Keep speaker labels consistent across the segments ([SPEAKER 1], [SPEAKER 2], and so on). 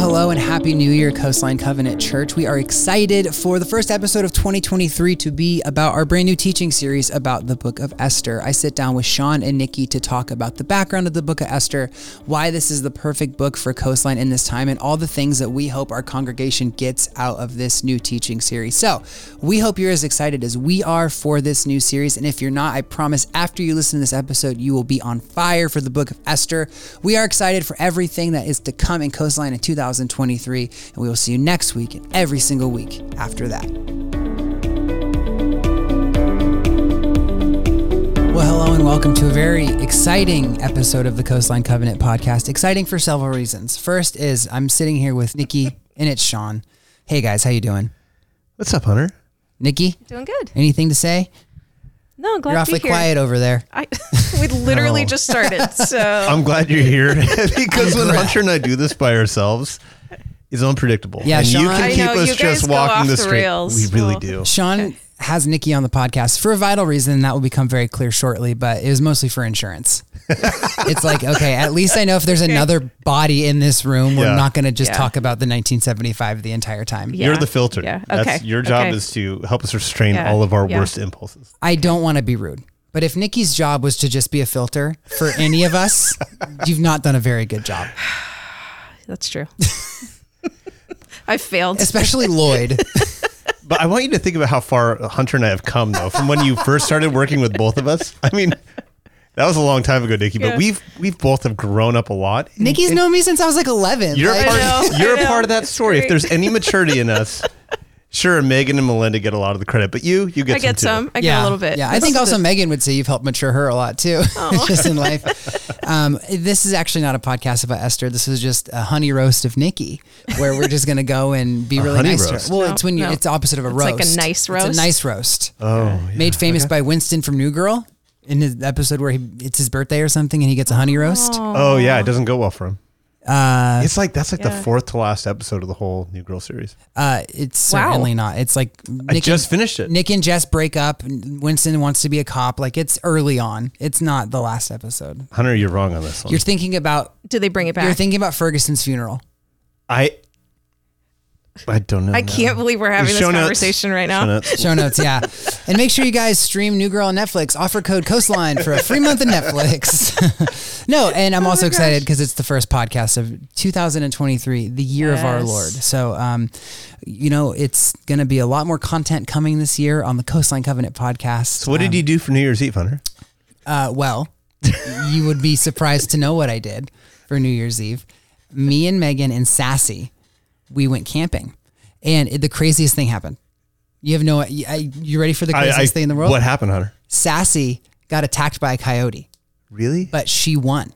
[SPEAKER 1] hello, and Happy New Year, Coastline Covenant Church. We are excited for the first episode of 2023 to be about our brand new teaching series about the book of Esther. I sit down with Sean and Nikki to talk about the background of the book of Esther, why this is the perfect book for Coastline in this time, and all the things that we hope our congregation gets out of this new teaching series. So, we hope you're as excited as we are for this new series. And if you're not, I promise after you listen to this episode, you will be on fire for the book of Esther. We are excited for everything that is to come in Coastline in 2023, and we will see you next week and every single week after that. Well, hello and welcome to a very exciting episode of the Coastline Covenant podcast. Exciting for several reasons. First is I'm sitting here with Nikki and it's Sean. Hey guys, how you doing?
[SPEAKER 2] What's up, Hunter?
[SPEAKER 1] Nikki,
[SPEAKER 3] Doing good.
[SPEAKER 1] anything to say?
[SPEAKER 3] No, glad
[SPEAKER 1] You're
[SPEAKER 3] to be
[SPEAKER 1] awfully
[SPEAKER 3] here.
[SPEAKER 1] quiet over there.
[SPEAKER 3] I, we literally
[SPEAKER 2] No. Oh.
[SPEAKER 3] just started, so
[SPEAKER 2] I'm glad you're here because when Hunter and I do this by ourselves, it's unpredictable.
[SPEAKER 1] Yeah,
[SPEAKER 2] and you
[SPEAKER 1] Sean-
[SPEAKER 2] can keep
[SPEAKER 3] know,
[SPEAKER 2] us
[SPEAKER 3] you guys
[SPEAKER 2] just
[SPEAKER 3] go
[SPEAKER 2] walking
[SPEAKER 3] off
[SPEAKER 2] the
[SPEAKER 3] the
[SPEAKER 2] straight.
[SPEAKER 3] rails.
[SPEAKER 2] We really
[SPEAKER 3] Well,
[SPEAKER 2] do.
[SPEAKER 1] Sean
[SPEAKER 3] Okay.
[SPEAKER 1] has Nikki on the podcast for a vital reason, that will become very clear shortly, but it was mostly for insurance. It's like, okay, at least I know if there's another body in this room, we're
[SPEAKER 2] Yeah.
[SPEAKER 1] not going to just
[SPEAKER 3] Yeah.
[SPEAKER 1] talk about the 1975 the entire time.
[SPEAKER 3] Yeah.
[SPEAKER 2] You're the filter.
[SPEAKER 3] Yeah.
[SPEAKER 2] That's,
[SPEAKER 3] Okay.
[SPEAKER 2] Your job
[SPEAKER 3] Okay.
[SPEAKER 2] is to help us restrain
[SPEAKER 3] Yeah.
[SPEAKER 2] all of our
[SPEAKER 3] Yeah.
[SPEAKER 2] worst impulses.
[SPEAKER 1] I don't want to be rude, but if Nikki's job was to just be a filter for any of us, you've not done a very good job,
[SPEAKER 3] that's true. I failed.
[SPEAKER 1] especially Lloyd.
[SPEAKER 2] But I want you to think about how far Hunter and I have come, though, from when you first started working with both of us. I mean, that was a long time ago, Nikki.
[SPEAKER 3] Yeah.
[SPEAKER 2] But we've we've both have grown up a lot.
[SPEAKER 1] Nikki's known me since I was like 11.
[SPEAKER 2] You're
[SPEAKER 1] Like-
[SPEAKER 2] a part.
[SPEAKER 3] know,
[SPEAKER 2] you're
[SPEAKER 3] I
[SPEAKER 2] a
[SPEAKER 3] know.
[SPEAKER 2] part of that story. If
[SPEAKER 3] great.
[SPEAKER 2] there's any maturity in us, sure, Megan and Melinda get a lot of the credit, but you you get some.
[SPEAKER 3] I get
[SPEAKER 2] too.
[SPEAKER 3] some. I get a little bit.
[SPEAKER 1] Yeah, I think also
[SPEAKER 3] the-
[SPEAKER 1] Megan would say you've helped mature her a lot too, just in life. Um, this is actually not a podcast about Esther. This is just a honey roast of Nikki, where we're just gonna go and be really
[SPEAKER 2] honey
[SPEAKER 1] nice to
[SPEAKER 2] roast?
[SPEAKER 1] her. Well,
[SPEAKER 3] No,
[SPEAKER 1] it's when you
[SPEAKER 3] no.
[SPEAKER 1] it's opposite of a roast.
[SPEAKER 3] It's
[SPEAKER 1] roast.
[SPEAKER 3] like a nice roast.
[SPEAKER 1] It's
[SPEAKER 3] roast?
[SPEAKER 1] a nice roast,
[SPEAKER 2] Oh, yeah.
[SPEAKER 1] made famous by Winston from New Girl in his episode where he it's his birthday or something, and he gets a honey roast.
[SPEAKER 2] Oh yeah, it doesn't go well for him.
[SPEAKER 1] Uh,
[SPEAKER 2] It's like that's like the fourth to last episode of the whole New Girl series.
[SPEAKER 1] uh, it's
[SPEAKER 3] Wow.
[SPEAKER 1] certainly not. It's like
[SPEAKER 2] I
[SPEAKER 1] Nick
[SPEAKER 2] just
[SPEAKER 1] and,
[SPEAKER 2] finished it.
[SPEAKER 1] Nick and Jess break up. Winston wants to be a cop. Like it's early on. It's not the last episode.
[SPEAKER 2] Hunter, you're wrong on this one.
[SPEAKER 1] You're thinking about
[SPEAKER 3] Do they bring it back?
[SPEAKER 1] You're thinking about Ferguson's funeral.
[SPEAKER 2] I I don't know.
[SPEAKER 3] I can't believe we're having this
[SPEAKER 2] notes.
[SPEAKER 3] conversation right
[SPEAKER 2] Show
[SPEAKER 3] now.
[SPEAKER 2] notes.
[SPEAKER 1] Show notes, yeah. and make sure you guys stream New Girl on Netflix. Offer code Coastline for a free month of Netflix. no, and I'm also
[SPEAKER 3] Oh my
[SPEAKER 1] excited because it's the first podcast of 2023, the year of our Lord. So, um, you know, it's going to be a lot more content coming this year on the Coastline Covenant podcast.
[SPEAKER 2] So what did you do for New Year's Eve, Hunter?
[SPEAKER 1] Uh, well, you would be surprised to know what I did for New Year's Eve. Me and Megan and Sassy, we went camping, and it, the craziest thing happened. You have no. I- You ready for the
[SPEAKER 2] I-
[SPEAKER 1] craziest
[SPEAKER 2] I-
[SPEAKER 1] thing in the world?
[SPEAKER 2] What happened, Hunter?
[SPEAKER 1] Sassy got attacked by a coyote,
[SPEAKER 2] Really?
[SPEAKER 1] but she won.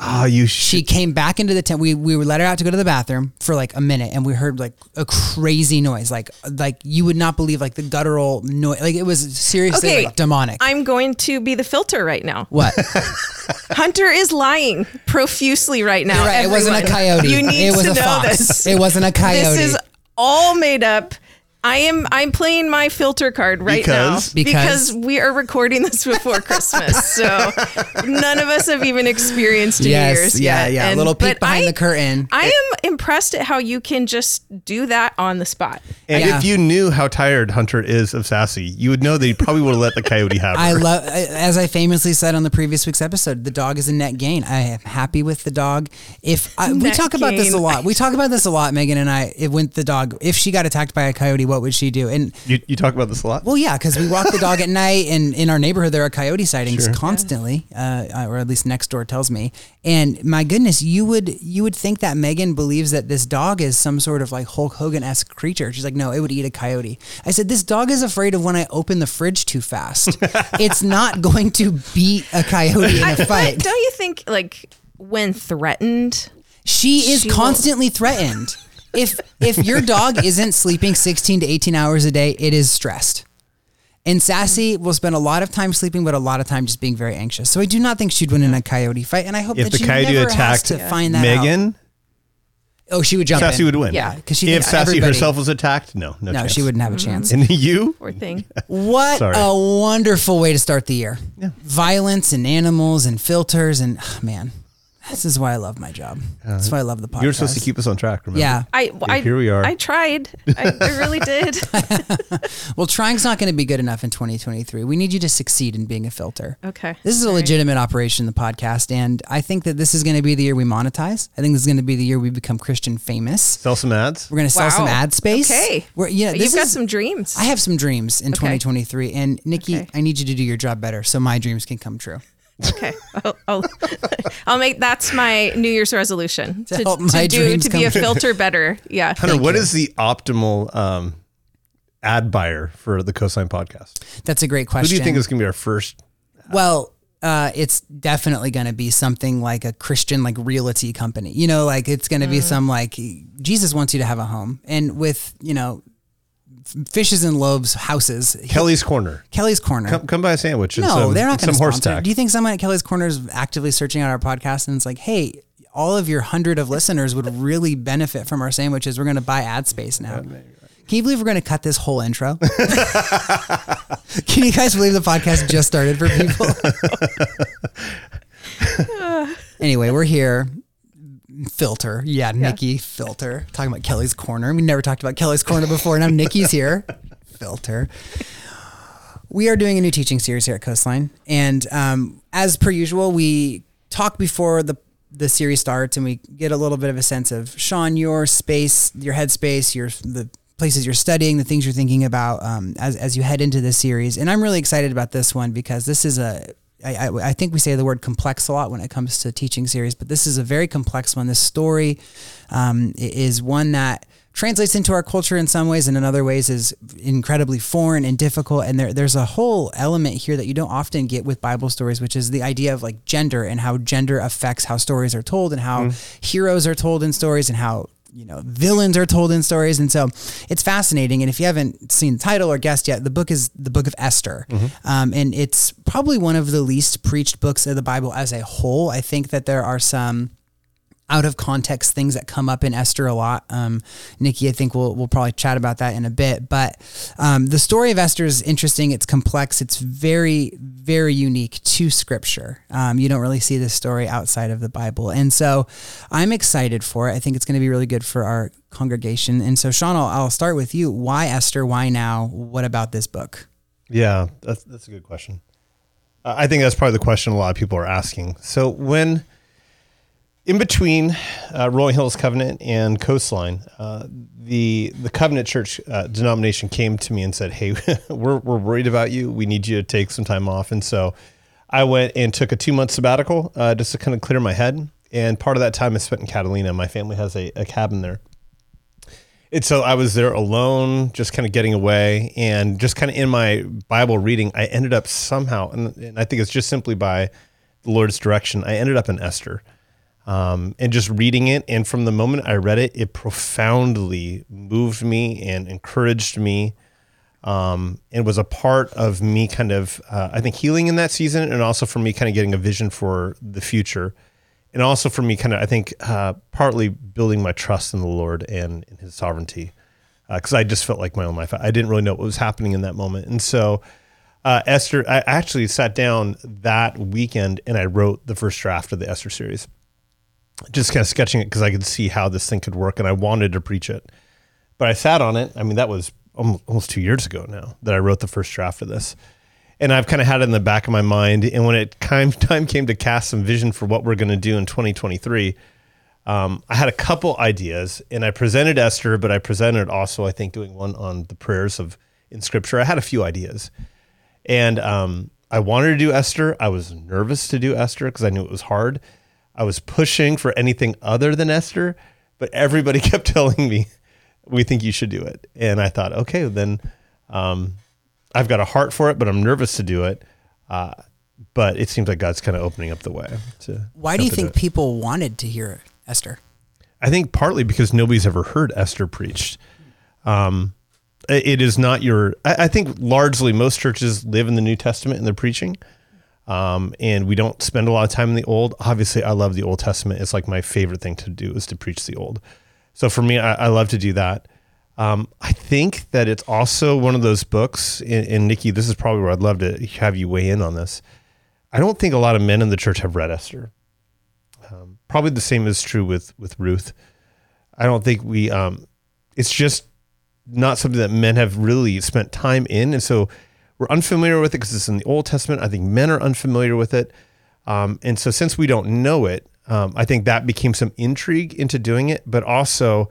[SPEAKER 2] Oh, you
[SPEAKER 1] She came back into the tent. We we let her out to go to the bathroom for like a minute, and we heard like a crazy noise, like like you would not believe, like the guttural noise. Like it was seriously
[SPEAKER 3] Okay,
[SPEAKER 1] like demonic.
[SPEAKER 3] I'm going to be the filter right now.
[SPEAKER 1] what?
[SPEAKER 3] Hunter is lying profusely right now.
[SPEAKER 1] Right. It wasn't a coyote.
[SPEAKER 3] You need
[SPEAKER 1] it was
[SPEAKER 3] to
[SPEAKER 1] a
[SPEAKER 3] know
[SPEAKER 1] fox.
[SPEAKER 3] this.
[SPEAKER 1] It wasn't a coyote.
[SPEAKER 3] This is all made up. I am I'm playing my filter card right
[SPEAKER 2] Because?
[SPEAKER 3] now
[SPEAKER 1] Because?
[SPEAKER 3] because we are recording this before Christmas. So none of us have even experienced New
[SPEAKER 1] yes,
[SPEAKER 3] Year's
[SPEAKER 1] yeah,
[SPEAKER 3] yet.
[SPEAKER 1] yeah. A little peek behind
[SPEAKER 3] I,
[SPEAKER 1] the curtain.
[SPEAKER 3] I am impressed at how you can just do that on the spot.
[SPEAKER 2] And
[SPEAKER 1] Yeah.
[SPEAKER 2] if you knew how tired Hunter is of Sassy, you would know that he probably would have let the coyote have her.
[SPEAKER 1] I love, as I famously said on the previous week's episode, the dog is a net gain. I am happy with the dog. If I, we
[SPEAKER 3] Net
[SPEAKER 1] talk about this a lot, we talk about this a lot, Megan and I. If when the dog, if she got attacked by a coyote, what would she do? And
[SPEAKER 2] you, you talk about this a lot?
[SPEAKER 1] well, yeah, because we walk the dog at night, and in our neighborhood there are coyote sightings constantly, uh, or at least next door tells me. And my goodness, you would you would think that Megan believes that this dog is some sort of like Hulk Hogan esque creature. She's like, no, it would eat a coyote. I said, this dog is afraid of when I open the fridge too fast. it's not going to beat a coyote in
[SPEAKER 3] I-
[SPEAKER 1] a
[SPEAKER 3] but
[SPEAKER 1] fight.
[SPEAKER 3] don't you think like when threatened?
[SPEAKER 1] She is
[SPEAKER 3] She will-
[SPEAKER 1] constantly threatened. If if your dog isn't sleeping 16 to 18 hours a day, it is stressed. And Sassy will spend a lot of time sleeping, but a lot of time just being very anxious. So I do not think she'd win in a coyote fight, and I hope
[SPEAKER 2] If
[SPEAKER 1] that
[SPEAKER 2] the
[SPEAKER 1] she
[SPEAKER 2] coyote
[SPEAKER 1] never has
[SPEAKER 2] attacked
[SPEAKER 1] to find that out.
[SPEAKER 2] Megan,
[SPEAKER 1] Oh, she would jump
[SPEAKER 2] Sassy
[SPEAKER 1] in.
[SPEAKER 2] would win.
[SPEAKER 1] Yeah, because she
[SPEAKER 2] if
[SPEAKER 1] thinks
[SPEAKER 2] Sassy
[SPEAKER 1] everybody-
[SPEAKER 2] herself was attacked, no, no,
[SPEAKER 1] No,
[SPEAKER 2] chance.
[SPEAKER 1] she wouldn't have a chance.
[SPEAKER 2] And you,
[SPEAKER 3] Poor thing.
[SPEAKER 1] What
[SPEAKER 2] Sorry.
[SPEAKER 1] a wonderful way to start the year.
[SPEAKER 2] Yeah.
[SPEAKER 1] Violence and animals and filters and ah, man, This is why I love my job. That's why I love the podcast.
[SPEAKER 2] You're supposed to keep us on track. Remember?
[SPEAKER 1] Yeah.
[SPEAKER 3] I, I
[SPEAKER 2] here we are.
[SPEAKER 3] I tried. I, I really did.
[SPEAKER 1] Well, trying's not going to be good enough in 2023. We need you to succeed in being a filter.
[SPEAKER 3] Okay.
[SPEAKER 1] This is a legitimate operation, the podcast, and I think that this is going to be the year we monetize. I think this is going to be the year we become Christian famous.
[SPEAKER 2] Sell some ads.
[SPEAKER 1] We're going to sell some ad space.
[SPEAKER 3] Okay.
[SPEAKER 1] We're, you know, this
[SPEAKER 3] You've got some dreams.
[SPEAKER 1] I have some dreams in 2023, and Nikki,
[SPEAKER 3] Okay.
[SPEAKER 1] I need you to do your job better so my dreams can come true.
[SPEAKER 3] Okay, I'll, I'll, I'll make that's my New Year's resolution
[SPEAKER 1] To help my
[SPEAKER 3] do
[SPEAKER 1] dreams
[SPEAKER 3] to be a filter better. Yeah,
[SPEAKER 2] Hunter,
[SPEAKER 1] Thank
[SPEAKER 2] what
[SPEAKER 1] you.
[SPEAKER 2] is the optimal um, ad buyer for the Coastline podcast?
[SPEAKER 1] That's a great question.
[SPEAKER 2] Who do you think is going to be our first?
[SPEAKER 1] Well, uh, it's definitely going to be something like a Christian, like realty company. You know, like it's going to be some like Jesus wants you to have a home, and with you know, f- fishes and loaves houses.
[SPEAKER 2] Kelly's Corner.
[SPEAKER 1] Kelly's Corner.
[SPEAKER 2] Come, come buy a sandwich.
[SPEAKER 1] no,
[SPEAKER 2] some,
[SPEAKER 1] they're not going to
[SPEAKER 2] horse
[SPEAKER 1] sponsor.
[SPEAKER 2] tack.
[SPEAKER 1] Do you think someone at Kelly's Corner is actively searching out our podcast and it's like, hey, all of your hundred of listeners would really benefit from our sandwiches. We're going to buy ad space now. Can you believe we're going to cut this whole intro? Can you guys believe the podcast just started for people? anyway, we're here. Filter. Yeah, Nikki Filter. Talking about Kelly's Corner. We never talked about Kelly's Corner before. Now Nikki's here. Filter. We are doing a new teaching series here at Coastline. And um, as per usual, we talk before the the series starts and we get a little bit of a sense of Sean, your space, your headspace, your the places you're studying, the things you're thinking about um, as, as you head into this series. And I'm really excited about this one because this is a I, I, I think we say the word complex a lot when it comes to teaching series, but this is a very complex one. This story um, is one that translates into our culture in some ways and in other ways is incredibly foreign and difficult. And there, there's a whole element here that you don't often get with Bible stories, which is the idea of like gender and how gender affects how stories are told and how heroes are told in stories and how you know villains are told in stories. And so it's fascinating. And if you haven't seen the title or guessed yet the book is the book of esther. Um, and it's probably one of the least preached books of the bible as a whole. I think that there are some out of context things that come up in Esther a lot. Um, Nikki, I think we'll we'll probably chat about that in a bit. But um, the story of Esther is interesting. It's complex. It's very very unique to Scripture. Um, you don't really see this story outside of the Bible, and so I'm excited for it. I think it's going to be really good for our congregation. And so, Sean, I'll, I'll start with you. Why Esther? Why now? What about this book?
[SPEAKER 2] Yeah, that's that's a good question. I think that's probably the question a lot of people are asking. So when in between uh, Rolling Hills Covenant and Coastline, uh, the the Covenant Church uh, denomination came to me and said, "Hey, we're we're worried about you. We need you to take some time off." And so I went and took a two month sabbatical uh, just to kind of clear my head. And part of that time I spent in Catalina. My family has a, a cabin there. And so I was there alone, just kind of getting away, and just kind of in my Bible reading, I ended up somehow, and, and I think it's just simply by the Lord's direction, I ended up in Esther, um, and just reading it. And from the moment I read it, it profoundly moved me and encouraged me. Um, and was a part of me kind of, uh, I think, healing in that season, and also for me kind of getting a vision for the future and also for me, kind of, I think, uh, partly building my trust in the Lord and in His sovereignty, because I just felt like my own life. I didn't really know what was happening in that moment, and so uh, Esther, I actually sat down that weekend and I wrote the first draft of the Esther series, just kind of sketching it because I could see how this thing could work, and I wanted to preach it. But I sat on it. I mean, that was almost, two years ago now that I wrote the first draft of this and I've kind of had it in the back of my mind. And when it time time came to cast some vision for what we're going to do in 2023, um, I had a couple ideas, and I presented Esther, but I presented also, I think, doing one on the prayers of in Scripture. I had a few ideas, and um, I wanted to do Esther. I was nervous to do Esther because I knew it was hard. I was pushing for anything other than Esther, but everybody kept telling me, "We think you should do it," and I thought, okay, then. Um, I've got a heart for it, but I'm nervous to do it. Uh, but it seems like God's kind of opening up the way. To
[SPEAKER 1] Why do you think people wanted to hear Esther?
[SPEAKER 2] I think partly because nobody's ever heard Esther preached. Um, it is not your. I, I think largely most churches live in the New Testament in their preaching, um, and we don't spend a lot of time in the Old. Obviously, I love the Old Testament. It's like my favorite thing to do is to preach the Old. So for me, I, I love to do that. Um, I think that it's also one of those books, and, and Nikki, this is probably where I'd love to have you weigh in on this. I don't think a lot of men in the church have read Esther. Um, probably the same is true with with Ruth. I don't think we. Um, it's just not something that men have really spent time in, and so we're unfamiliar with it because it's in the Old Testament. I think men are unfamiliar with it, um, and so since we don't know it, um, I think that became some intrigue into doing it. But also,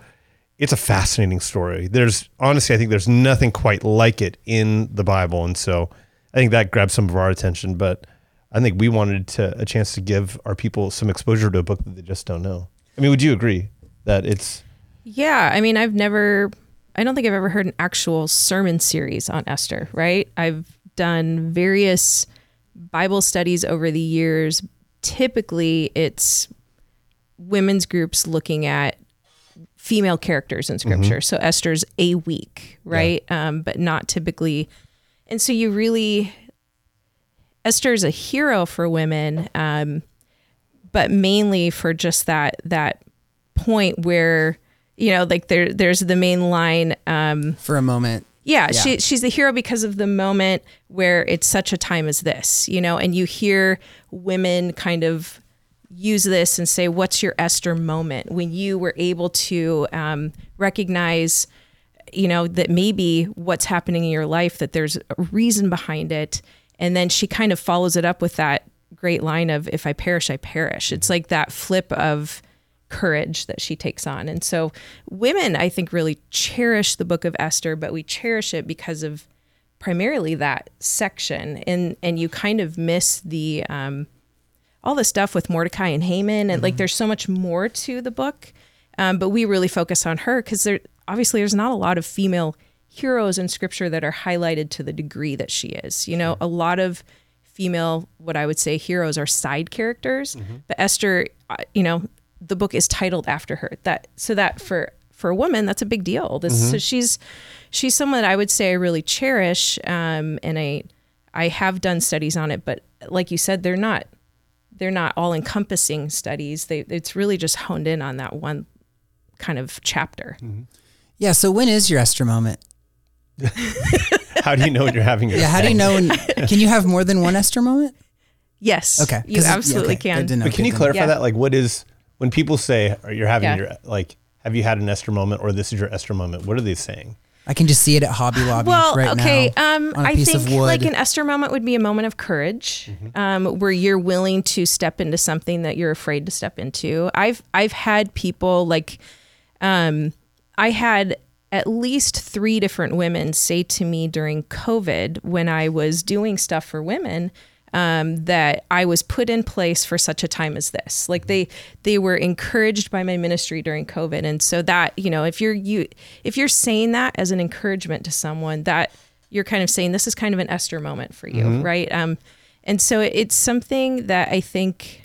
[SPEAKER 2] it's a fascinating story. There's honestly, I think there's nothing quite like it in the Bible, and so I think that grabbed some of our attention. But I think we wanted to, a chance to give our people some exposure to a book that they just don't know. I mean, would you agree that it's?
[SPEAKER 3] Yeah, I mean, I've never, I don't think I've ever heard an actual sermon series on Esther, right? I've done various Bible studies over the years. Typically, it's women's groups looking at female characters in scripture. So Esther's a week, right? Um, but not typically. And so you really, Esther is a hero for women, um, but mainly for just that that point where you know, like there there's the main line. Um,
[SPEAKER 1] For a moment.
[SPEAKER 3] yeah,
[SPEAKER 1] Yeah.
[SPEAKER 3] she she's the hero because of the moment where it's such a time as this, you know, and you hear women kind of use this and say, "What's your Esther moment?" When you were able to um, recognize, you know, that maybe what's happening in your life that there's a reason behind it, and then she kind of follows it up with that great line of, "If I perish, I perish." It's like that flip of courage that she takes on. And so women, I think, really cherish the book of Esther, but we cherish it because of primarily that section. And and you kind of miss the um, all the stuff with Mordecai and Haman, and like there's so much more to the book. Um, but we really focus on her because there obviously there's not a lot of female heroes in scripture that are highlighted to the degree that she is. You know, a lot of female, what I would say, heroes are side characters. But Esther, uh, you know, the book is titled after her. That so that for for a woman, that's a big deal. This so she's she's someone that I would say I really cherish, um, and I I have done studies on it, but like you said, they're not they're not all encompassing studies. They it's really just honed in on that one kind of chapter.
[SPEAKER 1] Yeah. So when is your Esther moment?
[SPEAKER 2] How do you know when you're having your?
[SPEAKER 1] Yeah. How do you know? When, can you have more than one Esther moment?
[SPEAKER 3] Yes,
[SPEAKER 1] Okay.
[SPEAKER 3] you
[SPEAKER 1] 'Cause- yeah,
[SPEAKER 3] absolutely
[SPEAKER 1] okay.
[SPEAKER 3] can.
[SPEAKER 1] Good to know.
[SPEAKER 2] But can you
[SPEAKER 1] Good to know.
[SPEAKER 2] clarify
[SPEAKER 3] Yeah.
[SPEAKER 2] that? Like, what is when people say or you're having
[SPEAKER 3] Yeah.
[SPEAKER 2] your like? Have you had an Esther moment, or this is your Esther moment? What are they saying?
[SPEAKER 1] I can just see it at Hobby Lobby
[SPEAKER 3] Well,
[SPEAKER 1] right
[SPEAKER 3] okay.
[SPEAKER 1] now.
[SPEAKER 3] um,
[SPEAKER 1] on a
[SPEAKER 3] I
[SPEAKER 1] piece
[SPEAKER 3] think
[SPEAKER 1] of wood.
[SPEAKER 3] like an Esther moment would be a moment of courage,
[SPEAKER 1] Mm-hmm.
[SPEAKER 3] um, where you're willing to step into something that you're afraid to step into. I've I've had people like, um, I had at least three different women say to me during COVID when I was doing stuff for women. Um, that I was put in place for such a time as this. Like they they were encouraged by my ministry during COVID, and so that you know if you're you if you're saying that as an encouragement to someone, that you're kind of saying this is kind of an Esther moment for you, right? Um, and so it's something that I think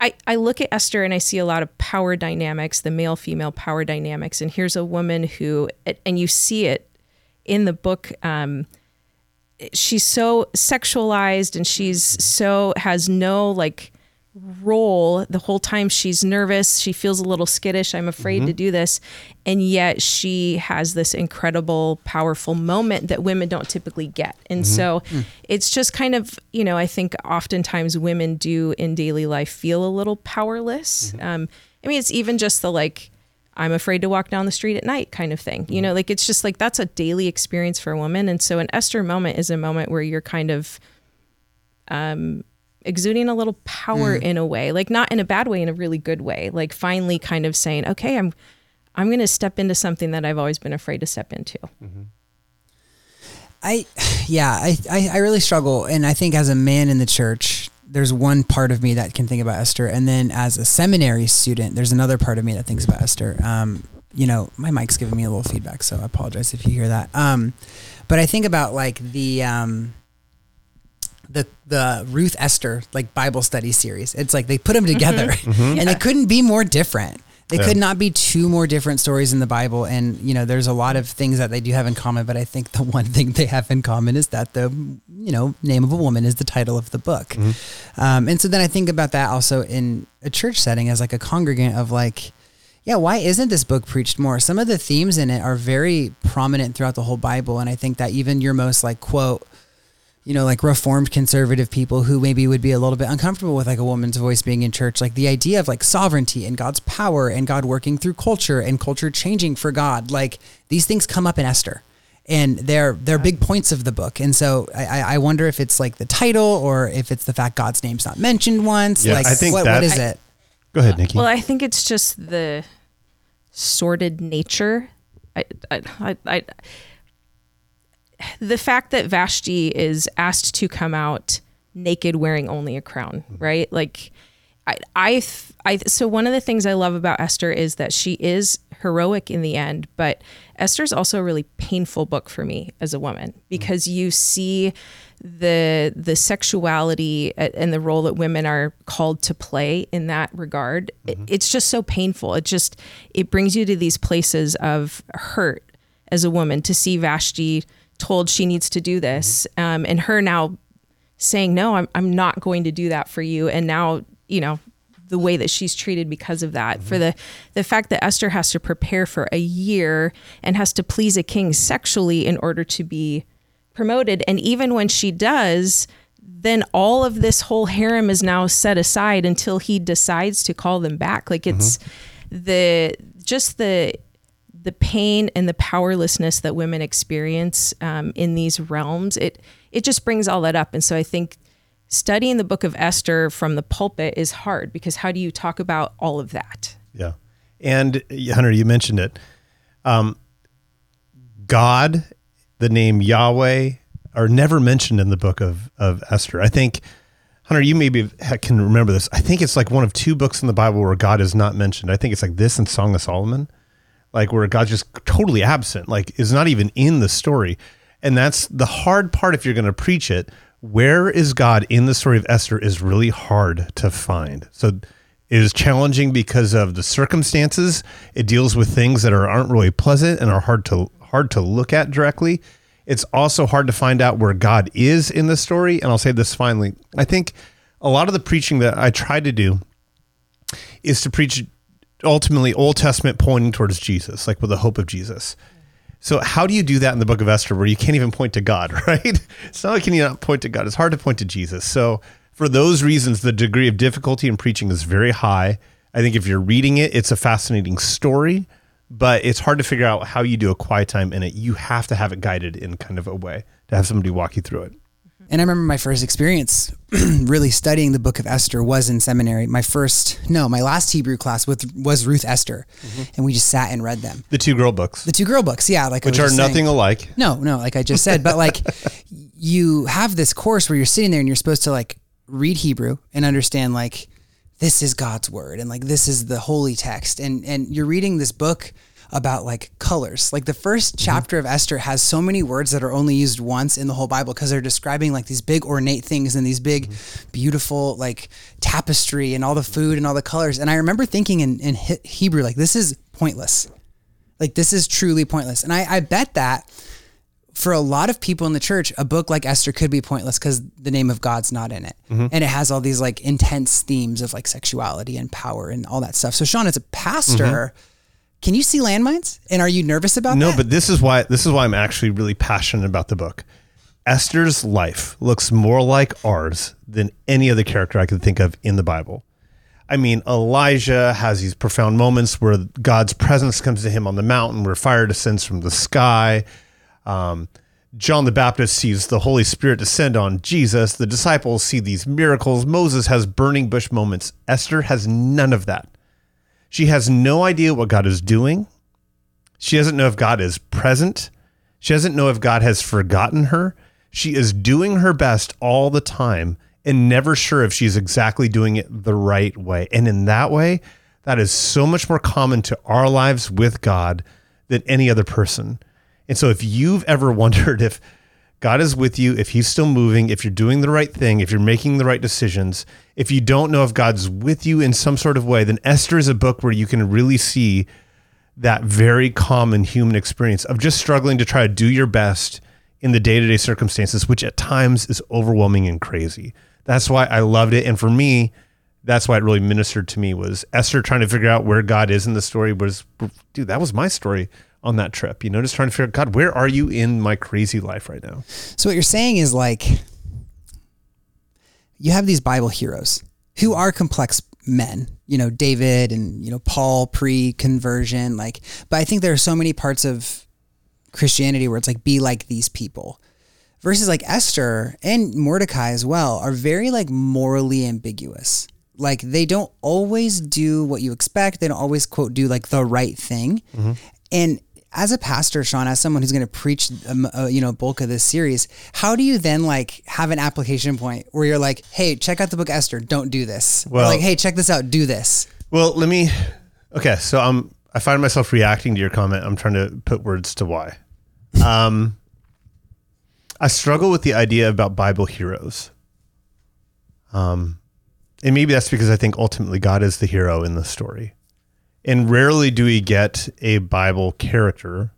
[SPEAKER 3] I, I look at Esther and I see a lot of power dynamics, the male female power dynamics. And here's a woman who, and you see it in the book. Um, she's so sexualized and she's so has no like role the whole time she's nervous. She feels a little skittish i'm afraid to mm-hmm. do this. And yet she has this incredible powerful moment that women don't typically get. And mm-hmm. so hmm. it's just kind of you know i think oftentimes women do in daily life feel a little powerless. Mm-hmm. Um, i mean it's even just the like i'm afraid to walk down the street at night kind of thing you know mm-hmm. like it's just like that's a daily experience for a woman. And so an esther moment is a moment where you're kind of um exuding a little power mm. in a way like not in a bad way in a really good way like finally kind of saying okay i'm i'm going to step into something that i've always been afraid to step into. Mm-hmm.
[SPEAKER 1] I, yeah, I, I, I really struggle. And I think as a man in the church, there's one part of me that can think about Esther. And then as a seminary student, there's another part of me that thinks about Esther. Um, you know, my mic's giving me a little feedback, so I apologize if you hear that. Um, but I think about like the, um, the the Ruth Esther like Bible study series. It's like they put them together, and they couldn't be more different. They
[SPEAKER 2] Yeah.
[SPEAKER 1] could not be two more different stories in the Bible. And you know, there's a lot of things that they do have in common. But I think the one thing they have in common is that the you know name of a woman is the title of the book. Um, and so then I think about that also in a church setting as like a congregant of like. Yeah, why isn't this book preached more? Some of the themes in it are very prominent throughout the whole Bible, and I think that even your most like quote, you know, like reformed conservative people who maybe would be a little bit uncomfortable with like a woman's voice being in church, like the idea of like sovereignty and God's power and God working through culture and culture changing for God, like these things come up in Esther. And they're they're big points of the book, and so I, I wonder if it's like the title or if it's the fact God's name's not mentioned once.
[SPEAKER 2] Yeah,
[SPEAKER 1] like,
[SPEAKER 2] I think
[SPEAKER 1] what,
[SPEAKER 2] that-
[SPEAKER 1] what is
[SPEAKER 2] I-
[SPEAKER 1] it?
[SPEAKER 2] Go ahead, Nikki.
[SPEAKER 3] Well, I think it's just the sordid nature. I, I, I, I, the fact that Vashti is asked to come out naked wearing only a crown, mm-hmm. right? Like, I, I, I, so one of the things I love about Esther is that she is heroic in the end, but Esther's also a really painful book for me as a woman mm-hmm. because you see the the sexuality and the role that women are called to play in that regard. It- mm-hmm. It's just so painful. It just it brings you to these places of hurt as a woman to see Vashti told she needs to do this, mm-hmm. um, and her now saying no I'm, I'm not going to do that for you. And now you know the way that she's treated because of that for mm-hmm. the the fact that Esther has to prepare for a year and has to please a king sexually in order to be promoted. And even when she does then all of this whole harem is now set aside until he decides to call them back. Like it's mm-hmm. the just the the pain and the powerlessness that women experience um, in these realms it it just brings all that up and so i think studying the book of esther from the pulpit is hard because how do you talk about all of that
[SPEAKER 2] Yeah. And Hunter, you mentioned it. Um, God, the name Yahweh, are never mentioned in the book of, of Esther. I think, Hunter, you maybe can remember this. I think it's like one of two books in the Bible where God is not mentioned. I think it's like this and Song of Solomon, like where God's just totally absent, like is not even in the story. And that's the hard part if you're going to preach it. Where is God in the story of Esther is really hard to find. So it is challenging because of the circumstances. It deals with things that are aren't really pleasant and are hard to hard to look at directly. It's also hard to find out where God is in the story. And I'll say this finally. I think a lot of the preaching that I try to do is to preach ultimately Old Testament pointing towards Jesus, like with the hope of Jesus. So how do you do that in the book of Esther where you can't even point to God, right? It's not like can you not point to God. It's hard to point to Jesus. So for those reasons, the degree of difficulty in preaching is very high. I think if you're reading it, it's a fascinating story, but it's hard to figure out how you do a quiet time in it. You have to have it guided in kind of a way to have somebody walk you through it.
[SPEAKER 1] And I remember my first experience really studying the book of Esther was in seminary. My first, no, my last Hebrew class with was Ruth Esther, mm-hmm. and we just sat and read them.
[SPEAKER 2] The two girl books,
[SPEAKER 1] The two girl books, yeah, like
[SPEAKER 2] which are
[SPEAKER 1] just saying.
[SPEAKER 2] nothing alike.
[SPEAKER 1] No, no, like I just said, but like you have this course where you're sitting there and you're supposed to like read Hebrew and understand like this is God's word and like this is the holy text and and you're reading this book about like colors. Like the 1st mm-hmm. chapter of Esther has so many words that are only used once in the whole Bible because they're describing like these big ornate things and these big mm-hmm. beautiful like tapestry and all the food and all the colors. And I remember thinking in in Hebrew like this is pointless. Like this is truly pointless. And I, I bet that for a lot of people in the church, a book like Esther could be pointless because the name of God's not in it. Mm-hmm. And it has all these like intense themes of like sexuality and power and all that stuff. So Sean, as a pastor, can you see landmines? And are you nervous about
[SPEAKER 2] No,
[SPEAKER 1] that?
[SPEAKER 2] No, but this is why this is why I'm actually really passionate about the book. Esther's life looks more like ours than any other character I could think of in the Bible. I mean, Elijah has these profound moments where God's presence comes to him on the mountain, where fire descends from the sky. Um, John the Baptist sees the Holy Spirit descend on Jesus. The disciples see these miracles. Moses has burning bush moments. Esther has none of that. She has no idea what God is doing. She doesn't know if God is present. She doesn't know if God has forgotten her. She is doing her best all the time and never sure if she's exactly doing it the right way. And in that way, that is so much more common to our lives with God than any other person. And so if you've ever wondered if God is with you, if he's still moving, if you're doing the right thing, if you're making the right decisions, if you don't know if God's with you in some sort of way, then Esther is a book where you can really see that very common human experience of just struggling to try to do your best in the day-to-day circumstances which at times is overwhelming and crazy. That's why i loved it. And for me that's why it really ministered to me was esther trying to figure out where god is in the story was dude that was my story on that trip you know just trying to figure out god where are you in my crazy life right now
[SPEAKER 1] So what you're saying is like you have these Bible heroes who are complex men, you know, David and, you know, Paul pre conversion. Like, but I think there are so many parts of Christianity where it's like, be like these people versus like Esther and Mordecai as well are very like morally ambiguous. Like they don't always do what you expect. They don't always quote do like the right thing. Mm-hmm. And as a pastor, Sean, as someone who's going to preach, um, uh, you know, bulk of this series, how do you then like have an application point where you're like, hey, check out the book Esther, don't do this. Well, or like, hey, check this out, do this.
[SPEAKER 2] Well, let me. Okay, so I'm. I find myself reacting to your comment. I'm trying to put words to why. Um, I struggle with the idea about Bible heroes. Um, and maybe that's because I think ultimately God is the hero in the story. And rarely do we get a Bible character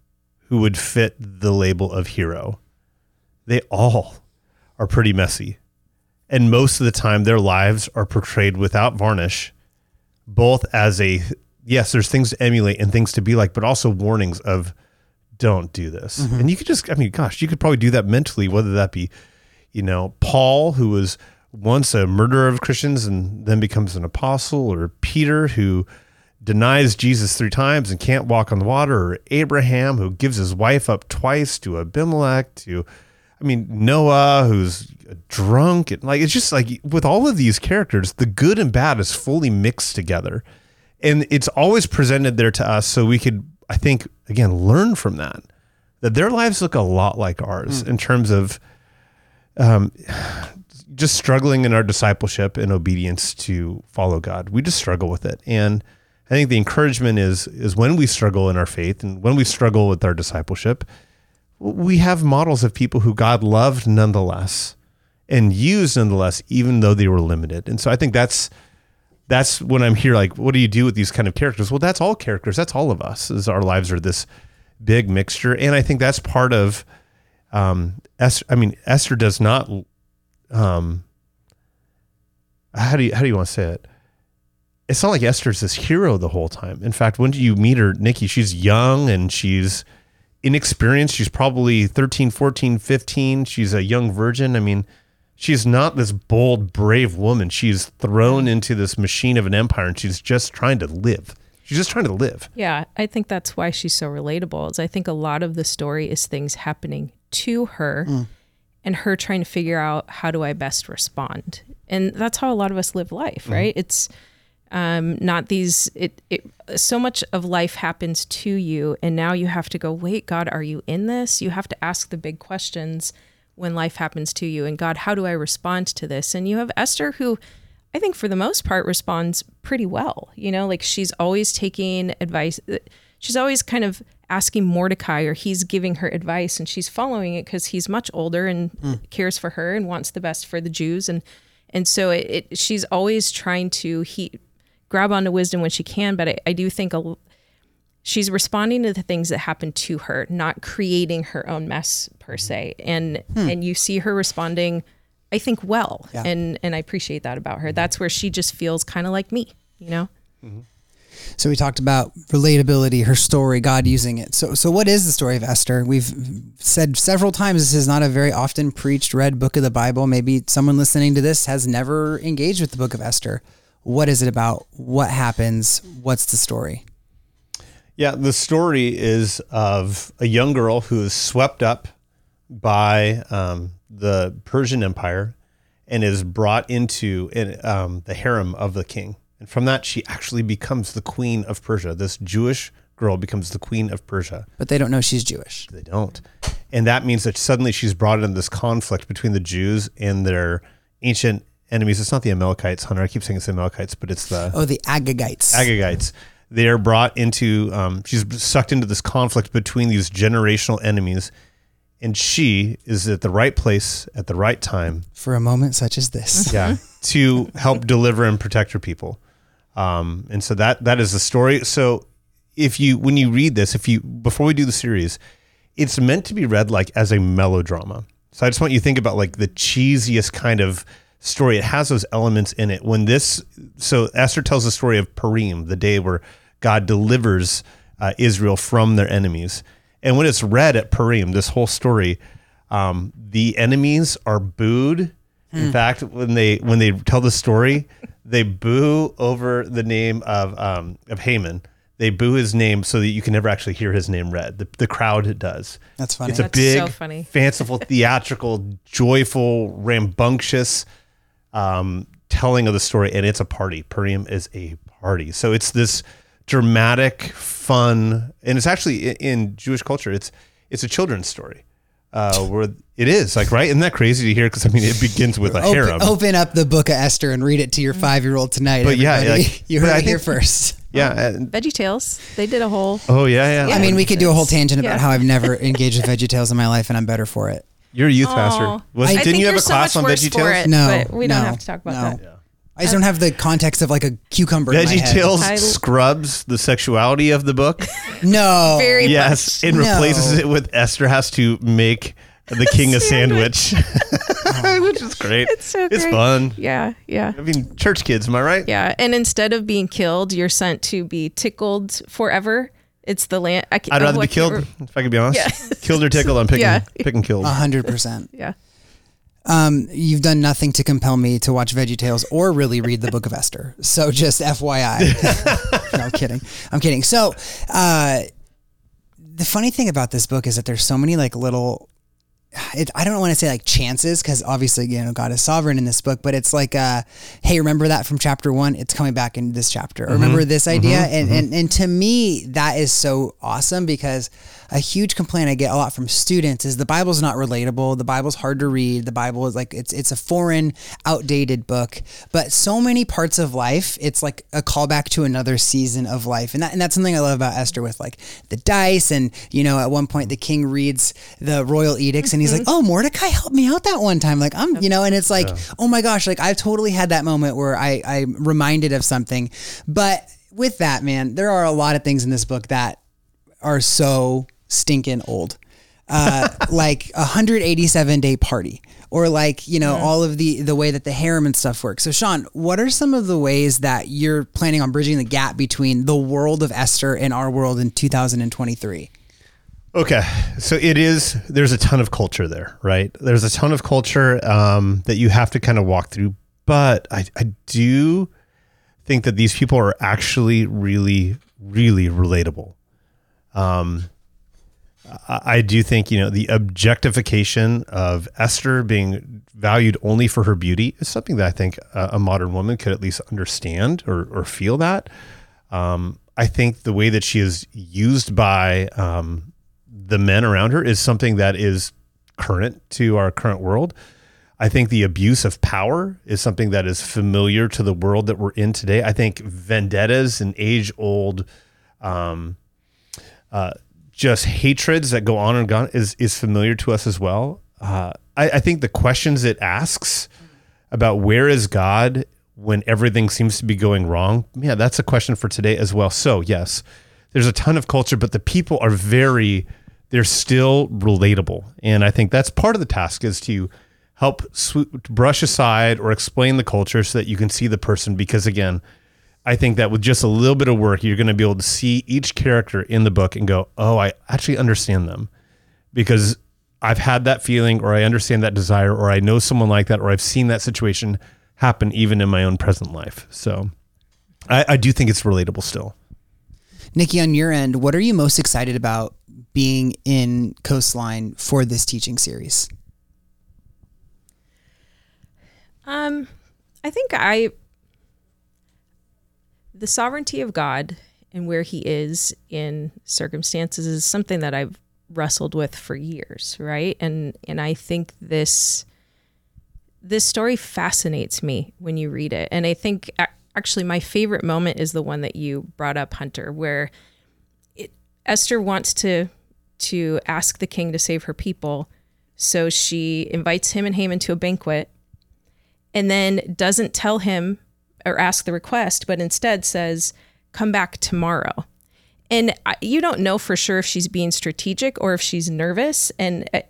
[SPEAKER 2] who would fit the label of hero. They all are pretty messy. And most of the time, their lives are portrayed without varnish, both as a yes, there's things to emulate and things to be like, but also warnings of don't do this. Mm-hmm. And you could just, I mean, gosh, you could probably do that mentally, whether that be, you know, Paul, who was once a murderer of Christians and then becomes an apostle, or Peter, who denies Jesus three times and can't walk on the water, or Abraham, who gives his wife up twice to Abimelech, to, I mean, Noah, who's drunk. And like, it's just like with all of these characters, the good and bad is fully mixed together. And it's always presented there to us so we could I think again learn from that that their lives look a lot like ours mm. in terms of um, just struggling in our discipleship and obedience to follow God. We just struggle with it, and I think the encouragement is is when we struggle in our faith and when we struggle with our discipleship, we have models of people who God loved nonetheless and used nonetheless, even though they were limited. And so I think that's that's when I'm here. Like, what do you do with these kind of characters? Well, that's all characters. That's all of us. Is our lives are this big mixture, and I think that's part of. Um, Esther. I mean, Esther does not. Um, how do you how do you want to say it? It's not like Esther's this hero the whole time. In fact, when do you meet her, Nikki, she's young and she's inexperienced. She's probably 13, 14, 15. She's a young virgin. I mean, she's not this bold, brave woman. She's thrown into this machine of an empire and she's just trying to live. She's just trying to live.
[SPEAKER 3] Yeah, I think that's why she's so relatable. Is I think a lot of the story is things happening to her mm. and her trying to figure out how do I best respond. And that's how a lot of us live life, mm. right? It's um, not these it, it so much of life happens to you and now you have to go wait god are you in this you have to ask the big questions when life happens to you and God, how do I respond to this? And you have Esther who I think for the most part responds pretty well. You know, like she's always taking advice. She's always kind of asking Mordecai or he's giving her advice and she's following it because he's much older and mm. cares for her and wants the best for the Jews. And, and so it, it she's always trying to he grab onto wisdom when she can. But I, I do think a, she's responding to the things that happen to her, not creating her own mess per se. And hmm. and you see her responding, I think, well. Yeah. And and I appreciate that about her. That's where she just feels kind of like me, you know. Mm-hmm.
[SPEAKER 1] So we talked about relatability, her story, God using it. So so what is the story of Esther? We've said several times this is not a very often preached read book of the Bible. Maybe someone listening to this has never engaged with the book of Esther. What is it about? What happens? What's the story?
[SPEAKER 2] Yeah, the story is of a young girl who is swept up by um, the Persian Empire and is brought into um, the harem of the king. And from that, she actually becomes the queen of Persia. This Jewish girl becomes the queen of Persia.
[SPEAKER 1] But they don't know she's Jewish.
[SPEAKER 2] They don't. And that means that suddenly she's brought into this conflict between the Jews and their ancient enemies. It's not the Amalekites, Hunter. I keep saying it's the Amalekites, but it's the.
[SPEAKER 1] Oh, the Agagites.
[SPEAKER 2] Agagites they are brought into um, she's sucked into this conflict between these generational enemies and she is at the right place at the right time
[SPEAKER 1] for a moment such as this
[SPEAKER 2] yeah to help deliver and protect her people um, and so that that is the story so if you when you read this if you before we do the series it's meant to be read like as a melodrama so i just want you to think about like the cheesiest kind of story it has those elements in it when this so esther tells the story of purim the day where God delivers uh, Israel from their enemies. And when it's read at Purim, this whole story, um, the enemies are booed In fact, when they when they tell the story, they boo over the name of um, of Haman. They boo his name so that you can never actually hear his name read. The, the crowd does.
[SPEAKER 1] That's funny.
[SPEAKER 2] It's a big,
[SPEAKER 3] so funny.
[SPEAKER 2] fanciful, theatrical, joyful, rambunctious um, telling of the story, and it's a party. Purim is a party. So it's this dramatic, fun, and it's actually in Jewish culture. It's it's a children's story. Uh, where it is like right, isn't that crazy to hear? Because I mean, it begins with a harem.
[SPEAKER 1] Open, open up the book of Esther and read it to your five year old tonight.
[SPEAKER 2] But yeah, like-
[SPEAKER 1] you
[SPEAKER 2] but
[SPEAKER 1] heard
[SPEAKER 2] I
[SPEAKER 1] it here first.
[SPEAKER 2] Yeah. and-
[SPEAKER 3] Veggie Tales. They did a whole.
[SPEAKER 2] oh yeah, yeah.
[SPEAKER 1] I mean, we could do a whole tangent about
[SPEAKER 3] Yeah.
[SPEAKER 1] how I've never engaged with veggie tales in my life, and I'm better for it.
[SPEAKER 2] You're a youth
[SPEAKER 3] Aw.
[SPEAKER 2] pastor. Was,
[SPEAKER 1] I
[SPEAKER 2] didn't
[SPEAKER 3] think
[SPEAKER 2] you have
[SPEAKER 3] you're
[SPEAKER 2] a class
[SPEAKER 3] so
[SPEAKER 2] on Veggie
[SPEAKER 3] for
[SPEAKER 2] Tales?
[SPEAKER 3] it.
[SPEAKER 1] No,
[SPEAKER 3] but we don't
[SPEAKER 1] no,
[SPEAKER 3] have to talk about
[SPEAKER 1] no.
[SPEAKER 3] that.
[SPEAKER 1] I just don't have the context of like a cucumber. in my
[SPEAKER 2] Veggie
[SPEAKER 1] head.
[SPEAKER 2] Tales
[SPEAKER 3] I-
[SPEAKER 2] scrubs the sexuality of the book.
[SPEAKER 1] No.
[SPEAKER 3] Very
[SPEAKER 2] yes,
[SPEAKER 3] much.
[SPEAKER 2] it replaces it with Esther has to make the king a sandwich, which is great.
[SPEAKER 3] It's so
[SPEAKER 2] It's fun.
[SPEAKER 3] Yeah, yeah.
[SPEAKER 2] I mean, church kids, am I right?
[SPEAKER 3] Yeah, and instead of being killed, you're sent to be tickled forever. It's the land. I,
[SPEAKER 2] I'd rather be killed, if I could be honest.
[SPEAKER 3] Yeah.
[SPEAKER 2] Killed or tickled, I'm picking,
[SPEAKER 3] Yeah.
[SPEAKER 2] picking killed.
[SPEAKER 1] A hundred percent.
[SPEAKER 3] Yeah.
[SPEAKER 1] Um, you've done nothing to compel me to watch VeggieTales or really read the Book of Esther. So just FYI. no I'm kidding. I'm kidding. So, uh, the funny thing about this book is that there's so many like little. It, I don't want to say like chances because obviously you know God is sovereign in this book, but it's like, uh, hey, remember that from chapter one? It's coming back in this chapter. Or remember mm-hmm. this idea? Mm-hmm. and, mm-hmm. and and to me, that is so awesome because a huge complaint I get a lot from students is the Bible's not relatable. The Bible's hard to read. The Bible is like it's it's a foreign, outdated book. But so many parts of life, it's like a callback to another season of life, and that and that's something I love about Esther with like the dice, and you know, at one point the king reads the royal edicts, and he's like, "Oh, Mordecai helped me out that one time." Like I'm, you know, and it's like, oh my gosh, like I've totally had that moment where I I'm reminded of something, but. With that, man, there are a lot of things in this book that are so stinking old. Uh, like a 187 day party or like, you know, all of the, the way that the harem and stuff works. So Sean, what are some of the ways that you're planning on bridging the gap between the world of Esther and our world in 2023?
[SPEAKER 2] Okay, so it is. There's a ton of culture there, right? There's a ton of culture um, that you have to kind of walk through. But I, I do think that these people are actually really, really relatable. Um, I, do think you know the objectification of Esther being valued only for her beauty is something that I think a, a modern woman could at least understand or, or feel that. Um, I think the way that she is used by um, the men around her is something that is current to our current world. I think the abuse of power is something that is familiar to the world that we're in today. I think vendettas and age old, um, uh, just hatreds that go on and on is is familiar to us as well. Uh, I, I think the questions it asks about where is God when everything seems to be going wrong, yeah, that's a question for today as well. So yes, there's a ton of culture, but the people are very, they're still relatable, and I think that's part of the task is to help brush aside or explain the culture so that you can see the person. Because again, I think that with just a little bit of work, you're going to be able to see each character in the book and go, oh, I actually understand them because I've had that feeling or I understand that desire or I know someone like that or I've seen that situation happen even in my own present life. So I, I do think it's relatable still.
[SPEAKER 1] Nikki, on your end, what are you most excited about being in Coastline for this teaching series?
[SPEAKER 3] Um, I think I the sovereignty of God and where He is in circumstances is something that I've wrestled with for years, right? And and I think this this story fascinates me when you read it, and I think actually my favorite moment is the one that you brought up, Hunter, where it, Esther wants to to ask the king to save her people, so she invites him and Haman to a banquet and then doesn't tell him or ask the request, but instead says, come back tomorrow. And you don't know for sure if she's being strategic or if she's nervous. And uh,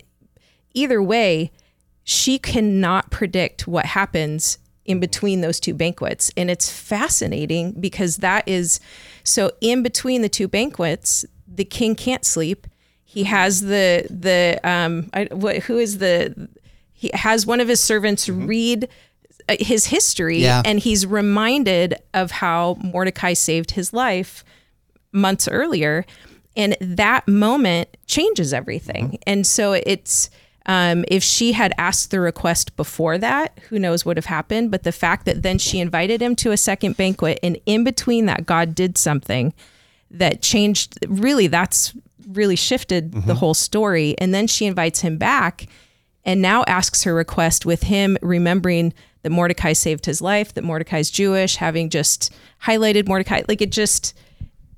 [SPEAKER 3] either way, she cannot predict what happens in between those two banquets. And it's fascinating because that is so in between the two banquets, the king can't sleep. He has the, the, um, I, what, who is the, he has one of his servants read uh, his history
[SPEAKER 1] Yeah.
[SPEAKER 3] and he's reminded of how Mordecai saved his life months earlier. And that moment changes everything. And so it's um, if she had asked the request before that who knows what would have happened but the fact that then she invited him to a second banquet and in between that god did something that changed really that's really shifted the mm-hmm. whole story and then she invites him back and now asks her request with him remembering that Mordecai saved his life, that Mordecai's Jewish, having just highlighted Mordecai. Like it just,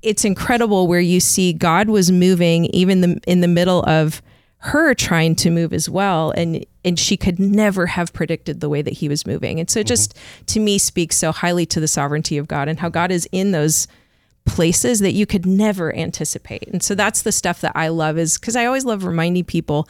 [SPEAKER 3] it's incredible where you see God was moving even the, in the middle of her trying to move as well. And, and she could never have predicted the way that he was moving. And so it just, mm-hmm. to me, speaks so highly to the sovereignty of God and how God is in those places that you could never anticipate. And so that's the stuff that I love is because I always love reminding people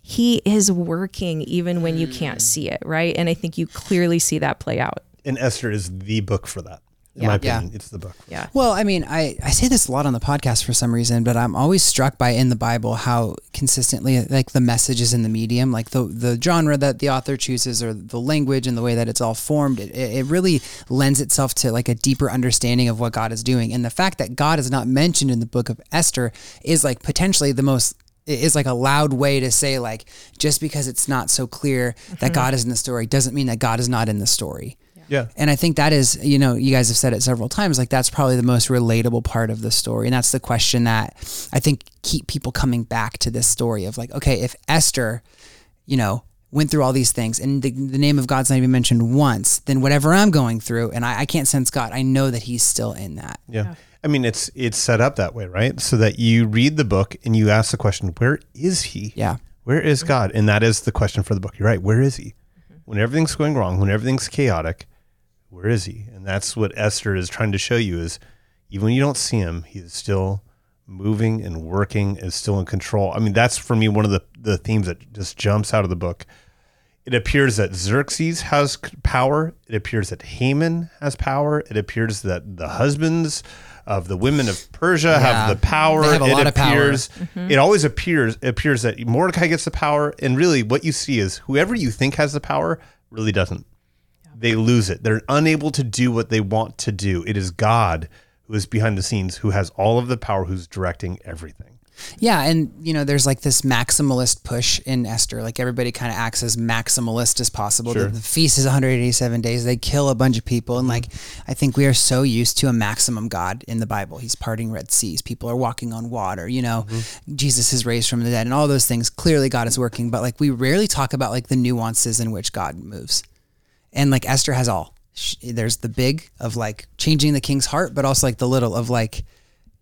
[SPEAKER 3] he is working even when you can't hmm. see it, right? And I think you clearly see that play out.
[SPEAKER 2] And Esther is the book for that. In
[SPEAKER 3] Yeah.
[SPEAKER 2] my
[SPEAKER 1] Yeah.
[SPEAKER 2] it's the book.
[SPEAKER 3] Yeah.
[SPEAKER 1] Well, I mean, I, I say this a lot on the podcast for some reason, but I'm always struck by in the Bible how consistently like the message is in the medium, like the the genre that the author chooses or the language and the way that it's all formed. It, it really lends itself to like a deeper understanding of what God is doing. And the fact that God is not mentioned in the book of Esther is like potentially the most it is like a loud way to say like just because it's not so clear that mm-hmm. God is in the story doesn't mean that God is not in the story.
[SPEAKER 2] Yeah.
[SPEAKER 1] And I think that is, you know, you guys have said it several times, like that's probably the most relatable part of the story. And that's the question that I think keep people coming back to this story of like, okay, if Esther, you know, went through all these things and the, the name of God's not even mentioned once, then whatever I'm going through and I, I can't sense God, I know that he's still in that.
[SPEAKER 2] Yeah. I mean, it's it's set up that way, right? So that you read the book and you ask the question, where is he?
[SPEAKER 1] Yeah.
[SPEAKER 2] Where is God? And that is the question for the book. You're right. Where is he? Mm-hmm. When everything's going wrong, when everything's chaotic, where is he? And that's what Esther is trying to show you is even when you don't see him, he is still moving and working is still in control. I mean, that's for me one of the, the themes that just jumps out of the book. It appears that Xerxes has power. It appears that Haman has power. It appears that the husbands of the women of Persia
[SPEAKER 1] Yeah.
[SPEAKER 2] have the power.
[SPEAKER 1] Have a
[SPEAKER 2] it
[SPEAKER 1] lot of power.
[SPEAKER 2] appears mm-hmm. it always appears it appears that Mordecai gets the power, and really what you see is whoever you think has the power really doesn't. They lose it. They're unable to do what they want to do. It is God who is behind the scenes, who has all of the power, who's directing everything.
[SPEAKER 1] Yeah, and you know, there's like this maximalist push in Esther. Like everybody kind of acts as maximalist as possible. The, the feast is 187 days. They kill a bunch of people, and mm-hmm. like I think we are so used to a maximum God in the Bible. He's parting red seas. People are walking on water. You know, mm-hmm. Jesus is raised from the dead, and all those things. Clearly, God is working, but like we rarely talk about like the nuances in which God moves. And like Esther has all. Sh- There's the big of like changing the king's heart, but also like the little of like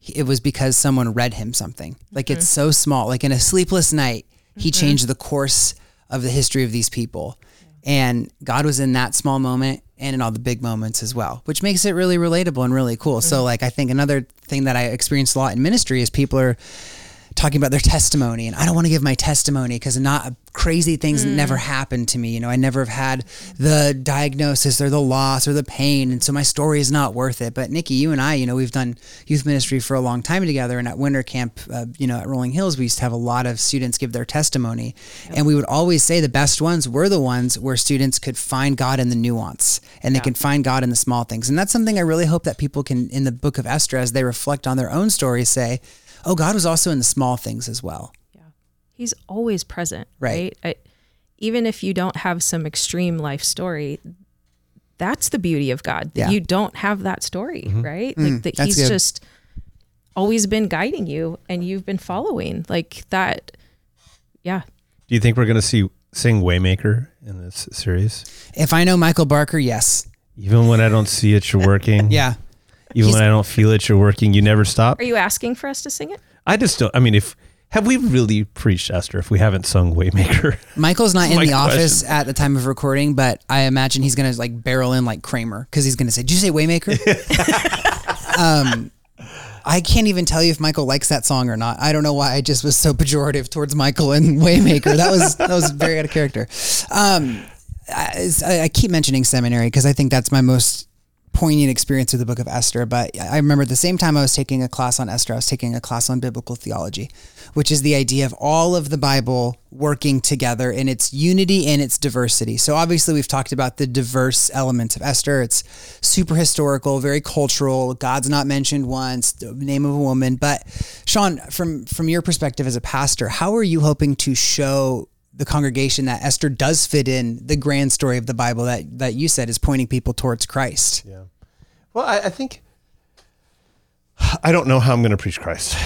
[SPEAKER 1] it was because someone read him something. Like it's mm-hmm. so small. Like in a sleepless night, he mm-hmm. changed the course of the history of these people. And God was in that small moment and in all the big moments as well, which makes it really relatable and really cool. So mm-hmm. like I think another thing that I experienced a lot in ministry is people are talking about their testimony and I don't want to give my testimony because not crazy things never happened to me. You know, I never have had the diagnosis or the loss or the pain. And so my story is not worth it. But Nikki, you and I, you know, we've done youth ministry for a long time together. And at winter camp, uh, you know, at Rolling Hills, we used to have a lot of students give their testimony. And we would always say the best ones were the ones where students could find God in the nuance and they can find God in the small things. And that's something I really hope that people can, in the book of Esther, as they reflect on their own stories, say, oh, God was also in the small things as well.
[SPEAKER 3] He's always present,
[SPEAKER 1] Right.
[SPEAKER 3] right? I, even if you don't have some extreme life story, that's the beauty of God. That
[SPEAKER 1] Yeah.
[SPEAKER 3] you don't have that story, mm-hmm. right? Mm, like that he's
[SPEAKER 1] good.
[SPEAKER 3] just always been guiding you and you've been following. Like that yeah.
[SPEAKER 2] Do you think we're going to see sing Waymaker in this series?
[SPEAKER 1] If I know Michael Barker, yes.
[SPEAKER 2] Even when I don't see it, you're working.
[SPEAKER 1] Yeah.
[SPEAKER 2] Even
[SPEAKER 1] He's-
[SPEAKER 2] when I don't feel it, you're working. You never stop.
[SPEAKER 3] Are you asking for us to sing it?
[SPEAKER 2] I just don't. I mean, if have we really preached Esther if we haven't sung Waymaker?
[SPEAKER 1] Michael's not in
[SPEAKER 2] my
[SPEAKER 1] the office at the time of recording, but I imagine he's going to like barrel in like Kramer because he's going to say, Did you say Waymaker? um, I can't even tell you if Michael likes that song or not. I don't know why I just was so pejorative towards Michael and Waymaker. That was that was very out of character. Um, I, I keep mentioning seminary because I think that's my most poignant experience with the book of Esther, but I remember at the same time I was taking a class on Esther, I was taking a class on biblical theology, which is the idea of all of the Bible working together in its unity and its diversity. So obviously we've talked about the diverse elements of Esther. It's super historical, very cultural. God's not mentioned once, the name of a woman. But Sean, from from your perspective as a pastor, how are you hoping to show the congregation that Esther does fit in the grand story of the Bible that that you said is pointing people towards Christ.
[SPEAKER 2] Yeah. Well, I, I think I don't know how I'm going to preach Christ.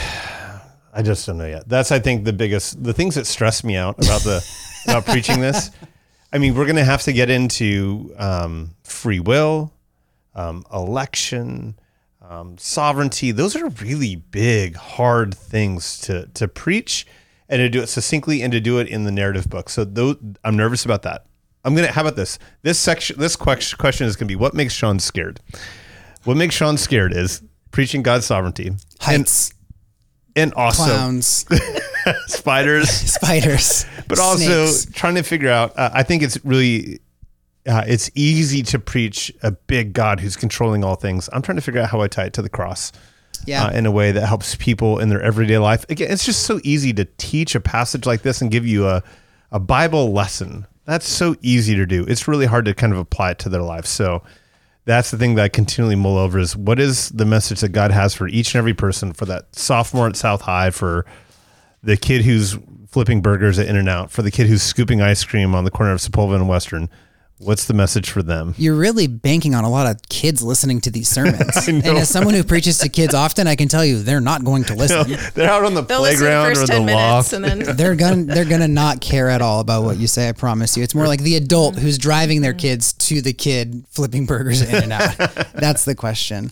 [SPEAKER 2] I just don't know yet. That's I think the biggest the things that stress me out about the about preaching this. I mean, we're going to have to get into um, free will, um, election, um, sovereignty. Those are really big, hard things to to preach and to do it succinctly and to do it in the narrative book. So those, I'm nervous about that. I'm gonna. How about this? This section, this question is gonna be what makes Sean scared. What makes Sean scared is preaching God's sovereignty,
[SPEAKER 1] heights,
[SPEAKER 2] and, and also
[SPEAKER 1] clowns,
[SPEAKER 2] spiders,
[SPEAKER 1] spiders,
[SPEAKER 2] but also trying to figure out. Uh, I think it's really. Uh, it's easy to preach a big God who's controlling all things. I'm trying to figure out how I tie it to the cross
[SPEAKER 1] yeah.
[SPEAKER 2] Uh, in a way that helps people in their everyday life. Again, it's just so easy to teach a passage like this and give you a, a Bible lesson. That's so easy to do. It's really hard to kind of apply it to their life. So that's the thing that I continually mull over is what is the message that God has for each and every person, for that sophomore at South High, for the kid who's flipping burgers at In and Out, for the kid who's scooping ice cream on the corner of Sepulveda and Western What's the message for them?
[SPEAKER 1] You're really banking on a lot of kids listening to these sermons. and as someone who preaches to kids often, I can tell you they're not going to listen.
[SPEAKER 2] they're out on the They'll playground the or the loft. And then
[SPEAKER 1] they're gonna they're gonna not care at all about what you say. I promise you. It's more like the adult who's driving their kids to the kid flipping burgers in and out. That's the question.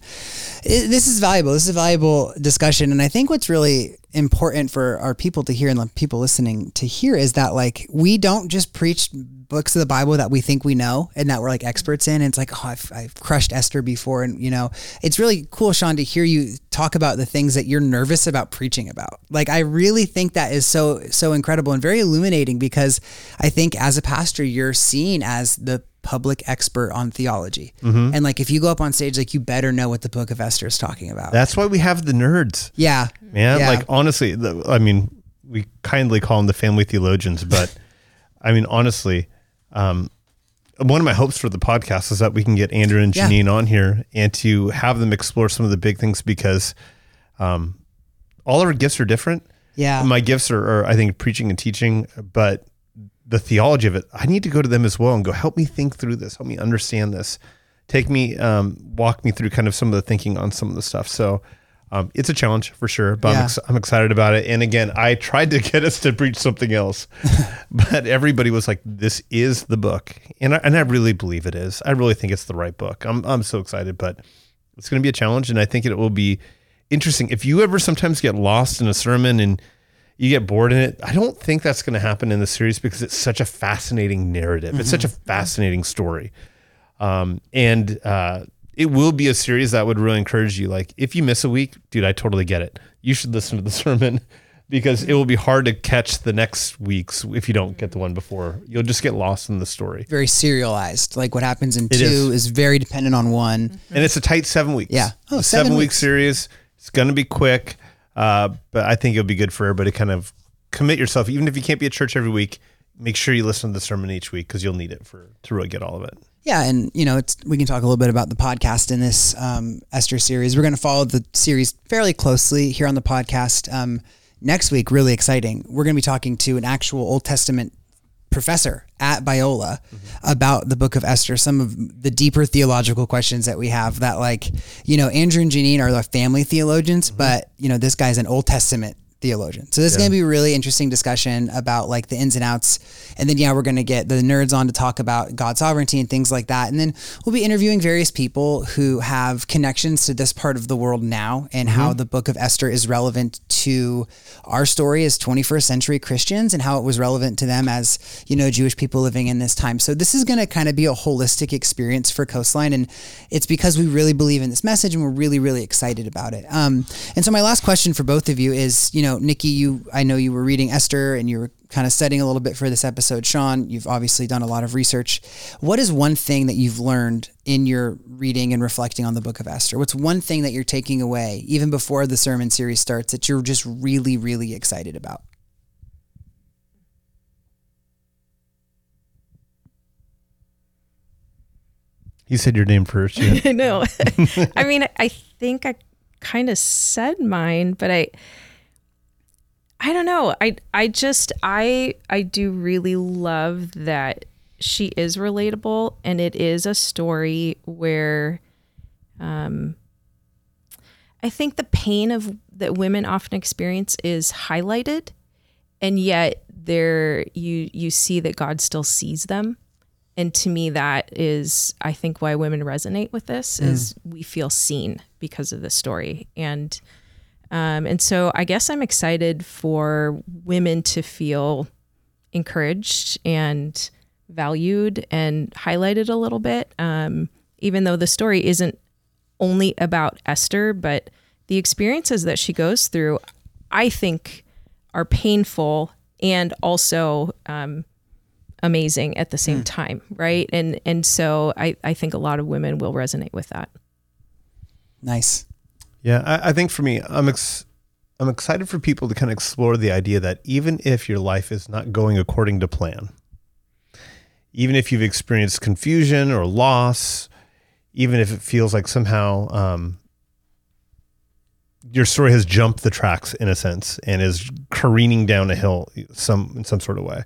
[SPEAKER 1] It, this is valuable. This is a valuable discussion, and I think what's really important for our people to hear and the people listening to hear is that like we don't just preach books of the Bible that we think we know and that we're like experts in. And it's like, oh, I've, I've crushed Esther before. And, you know, it's really cool, Sean, to hear you talk about the things that you're nervous about preaching about. Like, I really think that is so, so incredible and very illuminating because I think as a pastor, you're seen as the public expert on theology. Mm-hmm. And like, if you go up on stage, like, you better know what the book of Esther is talking about.
[SPEAKER 2] That's why we have the nerds.
[SPEAKER 1] Yeah.
[SPEAKER 2] Man, yeah. like, honestly, the, I mean, we kindly call them the family theologians, but I mean, honestly, um, one of my hopes for the podcast is that we can get Andrew and Janine yeah. on here and to have them explore some of the big things because um, all our gifts are different.
[SPEAKER 1] Yeah.
[SPEAKER 2] My gifts are, are, I think, preaching and teaching, but the theology of it, I need to go to them as well and go, help me think through this, help me understand this, take me, um, walk me through kind of some of the thinking on some of the stuff. So um, it's a challenge for sure, but yeah. I'm, ex- I'm, excited about it. And again, I tried to get us to preach something else, but everybody was like, "This is the book," and I, and I really believe it is. I really think it's the right book. I'm I'm so excited, but it's going to be a challenge, and I think it will be interesting. If you ever sometimes get lost in a sermon and you get bored in it, I don't think that's going to happen in the series because it's such a fascinating narrative. Mm-hmm. It's such a mm-hmm. fascinating story. Um, and uh, it will be a series that would really encourage you. Like if you miss a week, dude, I totally get it. You should listen to the sermon because it will be hard to catch the next weeks if you don't get the one before. You'll just get lost in the story.
[SPEAKER 1] Very serialized. Like what happens in it two is. is. very dependent on one.
[SPEAKER 2] And it's a tight seven weeks.
[SPEAKER 1] Yeah.
[SPEAKER 2] Oh, seven, seven week series. It's going to be quick. Uh, but I think it'll be good for everybody to kind of commit yourself. Even if you can't be at church every week, make sure you listen to the sermon each week because you'll need it for to really get all of it.
[SPEAKER 1] Yeah, and you know, it's we can talk a little bit about the podcast in this um, Esther series. We're going to follow the series fairly closely here on the podcast. Um, next week, really exciting. We're going to be talking to an actual Old Testament professor at Biola mm-hmm. about the book of Esther, some of the deeper theological questions that we have that like, you know, Andrew and Janine are the family theologians, mm-hmm. but you know, this guy's an Old Testament theologian. So this yeah. is going to be a really interesting discussion about like the ins and outs. And then, yeah, we're going to get the nerds on to talk about God's sovereignty and things like that. And then we'll be interviewing various people who have connections to this part of the world now and mm-hmm. how the book of Esther is relevant to our story as 21st century Christians and how it was relevant to them as, you know, Jewish people living in this time. So this is going to kind of be a holistic experience for Coastline. And it's because we really believe in this message and we're really, really excited about it. Um, and so my last question for both of you is, you know, know, Nikki, you I know you were reading Esther and you were kind of studying a little bit for this episode. Sean, you've obviously done a lot of research. What is one thing that you've learned in your reading and reflecting on the book of Esther? What's one thing that you're taking away, even before the sermon series starts, that you're just really, really excited about?
[SPEAKER 2] You said your name first. Yeah.
[SPEAKER 3] I know. I mean, I think I kind of said mine, but I I don't know. I I just I I do really love that she is relatable and it is a story where um I think the pain of that women often experience is highlighted and yet there you you see that God still sees them and to me that is i think why women resonate with this mm. is we feel seen because of the story and um, and so i guess i'm excited for women to feel encouraged and valued and highlighted a little bit um, even though the story isn't only about esther but the experiences that she goes through i think are painful and also um, amazing at the same mm. time, right? And and so I, I think a lot of women will resonate with that.
[SPEAKER 1] Nice.
[SPEAKER 2] Yeah, I, I think for me, I'm ex- I'm excited for people to kind of explore the idea that even if your life is not going according to plan, even if you've experienced confusion or loss, even if it feels like somehow um, your story has jumped the tracks in a sense and is careening down a hill some in some sort of way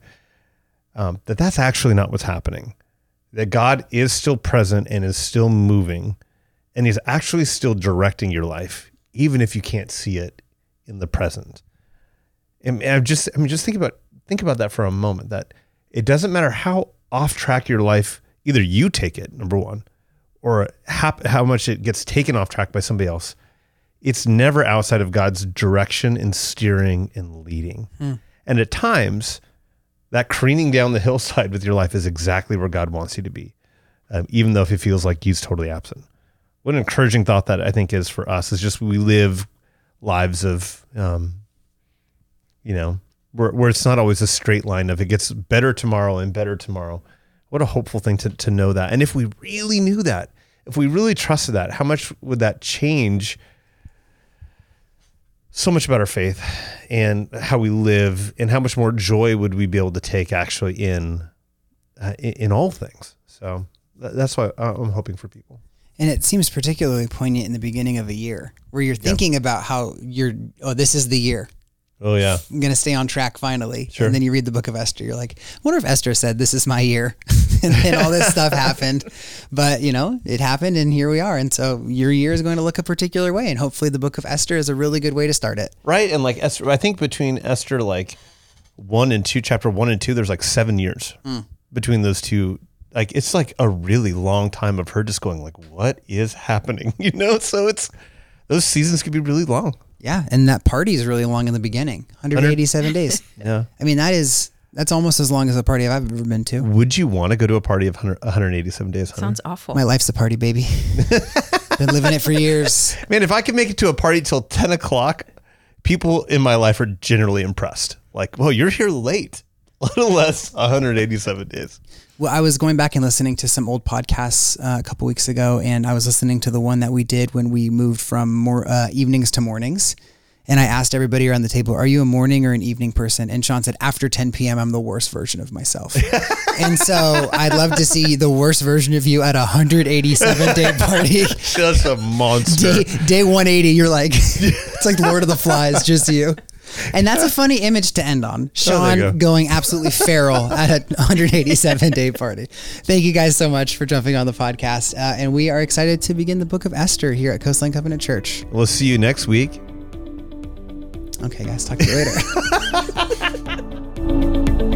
[SPEAKER 2] um, that that's actually not what's happening. That God is still present and is still moving, and He's actually still directing your life, even if you can't see it in the present. And, I'm just, I mean, just think about think about that for a moment. That it doesn't matter how off track your life, either you take it, number one, or how, how much it gets taken off track by somebody else. It's never outside of God's direction and steering and leading. Hmm. And at times, that careening down the hillside with your life is exactly where God wants you to be, um, even though if it feels like He's totally absent. What an encouraging thought that I think is for us is just we live lives of, um, you know, where, where it's not always a straight line of it gets better tomorrow and better tomorrow. What a hopeful thing to, to know that. And if we really knew that, if we really trusted that, how much would that change so much about our faith and how we live and how much more joy would we be able to take actually in uh, in all things so that's why i'm hoping for people
[SPEAKER 1] and it seems particularly poignant in the beginning of a year where you're thinking about how you're oh this is the year
[SPEAKER 2] Oh yeah,
[SPEAKER 1] I'm gonna stay on track finally. Sure. And then you read the book of Esther. You're like, I wonder if Esther said, "This is my year," and then all this stuff happened. But you know, it happened, and here we are. And so your year is going to look a particular way, and hopefully, the book of Esther is a really good way to start it.
[SPEAKER 2] Right, and like Esther, I think between Esther like one and two, chapter one and two, there's like seven years mm. between those two. Like it's like a really long time of her just going like, "What is happening?" You know, so it's those seasons could be really long.
[SPEAKER 1] Yeah, and that party is really long in the beginning, 187 days.
[SPEAKER 2] Yeah,
[SPEAKER 1] I mean that is that's almost as long as a party I've ever been to.
[SPEAKER 2] Would you want to go to a party of 187 days?
[SPEAKER 3] Hunter? Sounds awful.
[SPEAKER 1] My life's a party, baby. been living it for years.
[SPEAKER 2] Man, if I can make it to a party till 10 o'clock, people in my life are generally impressed. Like, well, you're here late, little less 187 days.
[SPEAKER 1] Well, I was going back and listening to some old podcasts uh, a couple weeks ago, and I was listening to the one that we did when we moved from more uh, evenings to mornings. And I asked everybody around the table, "Are you a morning or an evening person?" And Sean said, "After 10 p.m., I'm the worst version of myself." and so I'd love to see the worst version of you at a 187 day party.
[SPEAKER 2] Just a monster.
[SPEAKER 1] Day, day 180, you're like, it's like Lord of the Flies, just you. And that's a funny image to end on. Oh, Sean oh, go. going absolutely feral at a 187 day party. Thank you guys so much for jumping on the podcast. Uh, and we are excited to begin the book of Esther here at Coastline Covenant Church.
[SPEAKER 2] We'll see you next week.
[SPEAKER 1] Okay, guys, talk to you later.